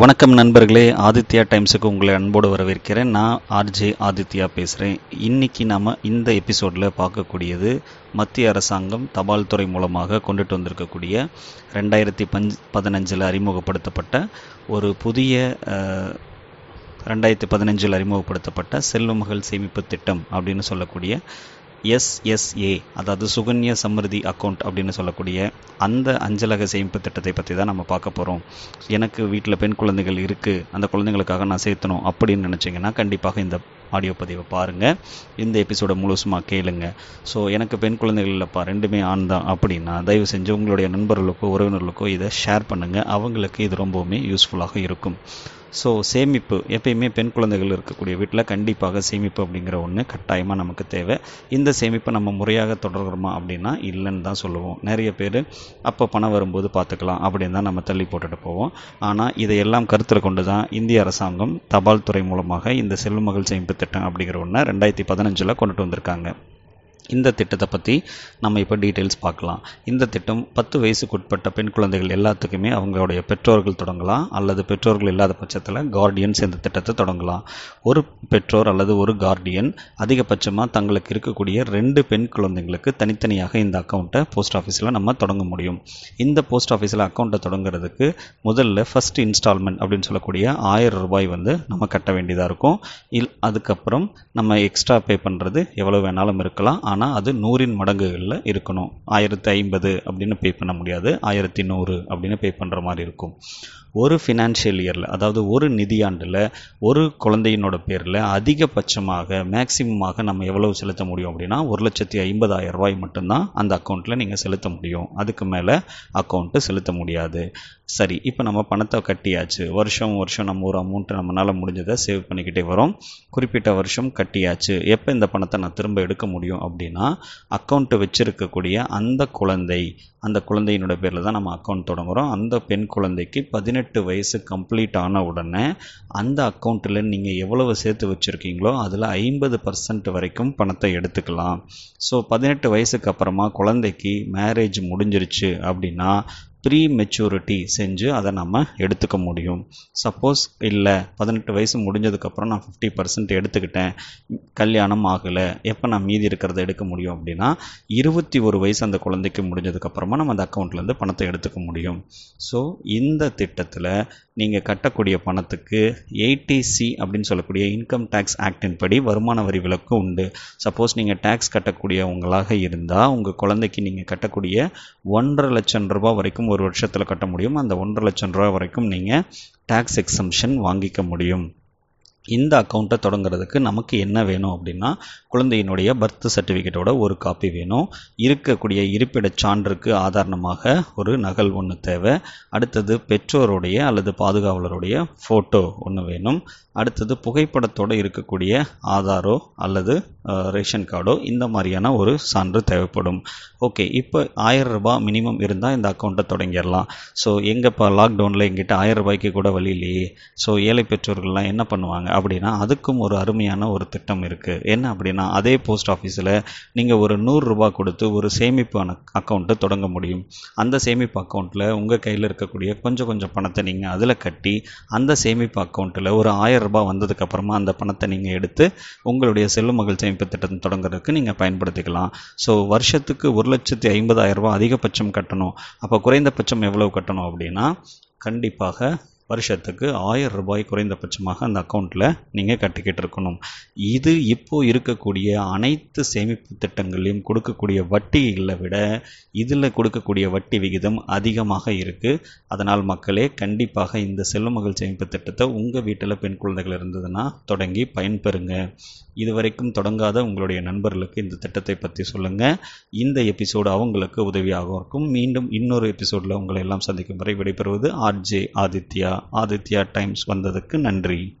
வணக்கம் நண்பர்களே ஆதித்யா டைம்ஸுக்கு உங்களை அன்போடு வரவேற்கிறேன். நான் ஆர்ஜே ஆதித்யா பேசுகிறேன் இன்றைக்கி நாம் இந்த எபிசோடில் பார்க்கக்கூடியது மத்திய அரசாங்கம் தபால் துறை மூலமாக கொண்டுட்டு வந்திருக்கக்கூடிய ரெண்டாயிரத்தி பஞ்ச் பதினஞ்சில் அறிமுகப்படுத்தப்பட்ட ஒரு புதிய ரெண்டாயிரத்தி பதினஞ்சில் அறிமுகப்படுத்தப்பட்ட செல்வமகள் சேமிப்பு திட்டம் அப்படின்னு சொல்லக்கூடிய எஸ்எஸ்ஏ அதாவது சுகன்யா சமிருதி அக்கௌண்ட் அப்படின்னு சொல்லக்கூடிய அந்த அஞ்சலக சேமிப்பு திட்டத்தை பற்றி தான் நம்ம பார்க்க போகிறோம் எனக்கு வீட்டில் பெண் குழந்தைகள் இருக்குது அந்த குழந்தைங்களுக்காக நான் சேர்த்தணும் அப்படின்னு நினச்சிங்கன்னா கண்டிப்பாக இந்த ஆடியோ பதிவை பாருங்கள் இந்த எபிசோடை முழுசுமாக கேளுங்க. ஸோ எனக்கு பெண் குழந்தைகள் இல்லைப்பா ரெண்டுமே ஆண் தான். அப்படின்னா தயவு செஞ்சு உங்களுடைய நண்பர்களுக்கோ உறவினர்களுக்கோ இதை ஷேர் பண்ணுங்கள் அவங்களுக்கு இது ரொம்பவுமே யூஸ்ஃபுல்லாக இருக்கும். ஸோ சேமிப்பு. எப்பயுமே பெண் குழந்தைகள் இருக்கக்கூடிய வீட்டில் கண்டிப்பாக சேமிப்பு அப்படிங்கிற ஒன்று கட்டாயமாக நமக்கு தேவை. இந்த சேமிப்பை நம்ம முறையாக தொடர்கிறோமா அப்படின்னா இல்லைன்னு தான் சொல்லுவோம். நிறைய பேர் அப்போ பணம் வரும்போது பார்த்துக்கலாம் அப்படின்னு தான் நம்ம தள்ளி போட்டுட்டு போவோம். ஆனால் இதையெல்லாம் கருத்தில் கொண்டு தான் இந்திய அரசாங்கம் தபால் துறை மூலமாக இந்த செல்வமகள் சேமிப்பு திட்டம் அப்படிங்கிற ஒன்று ரெண்டாயிரத்தி பதினஞ்சில் கொண்டுட்டு வந்திருக்காங்க. இந்த திட்டத்தை பற்றி நம்ம இப்போ டீட்டெயில்ஸ் பார்க்கலாம். இந்த திட்டம் பத்து வயசுக்குட்பட்ட பெண் குழந்தைகள் எல்லாத்துக்குமே அவங்களுடைய பெற்றோர்கள் தொடங்கலாம். அல்லது பெற்றோர்கள் இல்லாத பட்சத்தில் கார்டியன்ஸ் இந்த திட்டத்தை தொடங்கலாம். ஒரு பெற்றோர் அல்லது ஒரு கார்டியன் அதிகபட்சமாக தங்களுக்கு இருக்கக்கூடிய ரெண்டு பெண் குழந்தைங்களுக்கு தனித்தனியாக இந்த அக்கௌண்ட்டை போஸ்ட் ஆஃபீஸில் நம்ம தொடங்க முடியும். இந்த போஸ்ட் ஆஃபீஸில் அக்கௌண்ட்டை தொடங்குறதுக்கு முதல்ல ஃபஸ்ட் இன்ஸ்டால்மெண்ட் அப்படின்னு சொல்லக்கூடிய ஆயிரம் ரூபாய் வந்து நம்ம கட்ட வேண்டியதாக இருக்கும். இல் அதுக்கப்புறம் நம்ம எக்ஸ்ட்ரா பே பண்ணுறது எவ்வளோ வேணாலும் இருக்கலாம். ஆனால் அது நூறின் மடங்குகளில் இருக்கணும். ஆயிரத்தி ஐம்பது அப்படின்னு பே பண்ண முடியாது. ஆயிரத்தி நூறு அப்படின்னு பே பண்ணுற மாதிரி இருக்கும். ஒரு ஃபினான்ஷியல் இயரில் அதாவது ஒரு நிதியாண்டில் ஒரு குழந்தையினோட பேரில் அதிகபட்சமாக மேக்சிமமாக நம்ம எவ்வளவு செலுத்த முடியும் அப்படின்னா ஒரு லட்சத்தி ஐம்பதாயிரம் ரூபாய் மட்டும்தான் அந்த அக்கௌண்ட்டில் நீங்கள் செலுத்த முடியும். அதுக்கு மேலே அக்கௌண்ட்டு செலுத்த முடியாது. சரி இப்போ நம்ம பணத்தை கட்டியாச்சு. வருஷம் வருஷம் நம்ம ஒரு அமௌண்ட்டை நம்மளால் முடிஞ்சதை சேவ் பண்ணிக்கிட்டே வரோம். குறிப்பிட்ட வருஷம் கட்டியாச்சு. எப்போ இந்த பணத்தை நான் திரும்ப எடுக்க முடியும் அப்படின்னா அக்கௌண்ட்டு வச்சுருக்கக்கூடிய அந்த குழந்தை அந்த குழந்தையினோட பேரில் தான் நம்ம அக்கௌண்ட் தொடங்குகிறோம் அந்த பெண் குழந்தைக்கு பதினெட்டு வயசு கம்ப்ளீட் ஆன உடனே அந்த அக்கௌண்ட்டில் நீங்கள் எவ்வளவு சேர்த்து வச்சுருக்கீங்களோ அதில் ஐம்பது பர்சன்ட் வரைக்கும் பணத்தை எடுத்துக்கலாம். ஸோ பதினெட்டு வயசுக்கு அப்புறமா குழந்தைக்கு மேரேஜ் முடிஞ்சிருச்சு அப்படின்னா ப்ரீ மெச்சூரிட்டி செஞ்சு அதை நம்ம எடுத்துக்க முடியும். சப்போஸ் இல்லை பதினெட்டு வயசு முடிஞ்சதுக்கப்புறம் நான் ஃபிஃப்டி பர்சன்ட் எடுத்துக்கிட்டேன் கல்யாணம் ஆகலை எப்போ நான் மீதி இருக்கிறத எடுக்க முடியும் அப்படின்னா இருபத்தி ஒரு வயசு அந்த குழந்தைக்கு முடிஞ்சதுக்கப்புறமா நம்ம அந்த அக்கௌண்ட்லேருந்து பணத்தை எடுத்துக்க முடியும். ஸோ இந்த திட்டத்தில் நீங்கள் கட்டக்கூடிய பணத்துக்கு ஏடிசி அப்படின்னு சொல்லக்கூடிய இன்கம் டேக்ஸ் ஆக்டின் படி வருமான வரி விலக்கு உண்டு. சப்போஸ் நீங்கள் டேக்ஸ் கட்டக்கூடியவங்களாக இருந்தால் உங்கள் குழந்தைக்கு நீங்கள் கட்டக்கூடிய ஒன்றரை லட்சம் ரூபாய் வரைக்கும் ஒரு வருஷத்தில் கட்ட முடியும். அந்த ஒன்றரை லட்சம் ரூபாய் வரைக்கும் நீங்கள் டேக்ஸ் எக்ஸம்ஷன் வாங்கிக்க முடியும். இந்த அக்கௌண்ட்டை தொடங்குறதுக்கு நமக்கு என்ன வேணும் அப்படின்னா குழந்தையினுடைய பர்த் சர்டிஃபிகேட்டோட ஒரு காப்பி வேணும். இருக்கக்கூடிய இருப்பிடச் சான்றுக்கு ஆதாரணமாக ஒரு நகல் ஒன்று தேவை. அடுத்தது பெற்றோருடைய அல்லது பாதுகாவலருடைய ஃபோட்டோ ஒன்று வேணும். அடுத்தது புகைப்படத்தோடு இருக்கக்கூடிய ஆதாரோ அல்லது ரேஷன் கார்டோ இந்த மாதிரியான ஒரு சான்று தேவைப்படும். ஓகே இப்போ ஆயிரம் ரூபாய் மினிமம் இருந்தால் இந்த அக்கௌண்ட்டை தொடங்கிடலாம். ஸோ எங்கப்பா லாக்டவுனில் எங்கிட்ட ஆயிரம் ரூபாய்க்கு கூட வழி இல்லையே. ஸோ ஏழை பெற்றோர்கள்லாம் என்ன பண்ணுவாங்க? அப்படின்னா அதுக்கும் ஒரு அருமையான ஒரு திட்டம் இருக்குது என்ன அப்படின்னா அதே போஸ்ட் ஆஃபீஸில் நீங்கள் ஒரு நூறுரூபா கொடுத்து ஒரு சேமிப்பு அக்கௌண்ட்டை தொடங்க முடியும். அந்த சேமிப்பு அக்கௌண்ட்டில் உங்கள் கையில் இருக்கக்கூடிய கொஞ்சம் கொஞ்சம் பணத்தை நீங்கள் அதில் கட்டி அந்த சேமிப்பு அக்கௌண்ட்டில் ஒரு ஆயிரம் ரூபாய் வந்ததுக்கப்புறமா அந்த பணத்தை நீங்கள் எடுத்து உங்களுடைய செல்லுமகள் சேமிப்பு திட்டத்தை தொடங்குறதுக்கு நீங்கள் பயன்படுத்திக்கலாம். ஸோ வருஷத்துக்கு ஒரு லட்சத்தி ஐம்பதாயிரம் ரூபாய் அதிகபட்சம் கட்டணும். அப்போ குறைந்தபட்சம் எவ்வளவு கட்டணும் அப்படின்னா கண்டிப்பாக வருஷத்துக்கு ஆயிரம் ரூபாய் குறைந்தபட்சமாக அந்த அக்கௌண்ட்டில் நீங்கள் கட்டிக்கிட்டு இருக்கணும். இது இப்போது இருக்கக்கூடிய அனைத்து சேமிப்பு திட்டங்களையும் கொடுக்கக்கூடிய வட்டிகளை விட இதில் கொடுக்கக்கூடிய வட்டி விகிதம் அதிகமாக இருக்குது அதனால் மக்களே கண்டிப்பாக இந்த செல்லுமகள் சேமிப்பு திட்டத்தை உங்கள் வீட்டில் பெண் குழந்தைகள் இருந்ததுன்னா தொடங்கி பயன்பெறுங்க. இதுவரைக்கும் தொடங்காத உங்களுடைய நண்பர்களுக்கு இந்த திட்டத்தை பற்றி சொல்லுங்கள் இந்த எபிசோடு அவங்களுக்கு உதவியாக இருக்கும். மீண்டும் இன்னொரு எபிசோடில் உங்களை எல்லாம் சந்திக்கும் வரை விடைபெறுவது ஆர்ஜே ஆதித்யா. ஆதித்யா டைம்ஸ் வந்ததுக்கு நன்றி.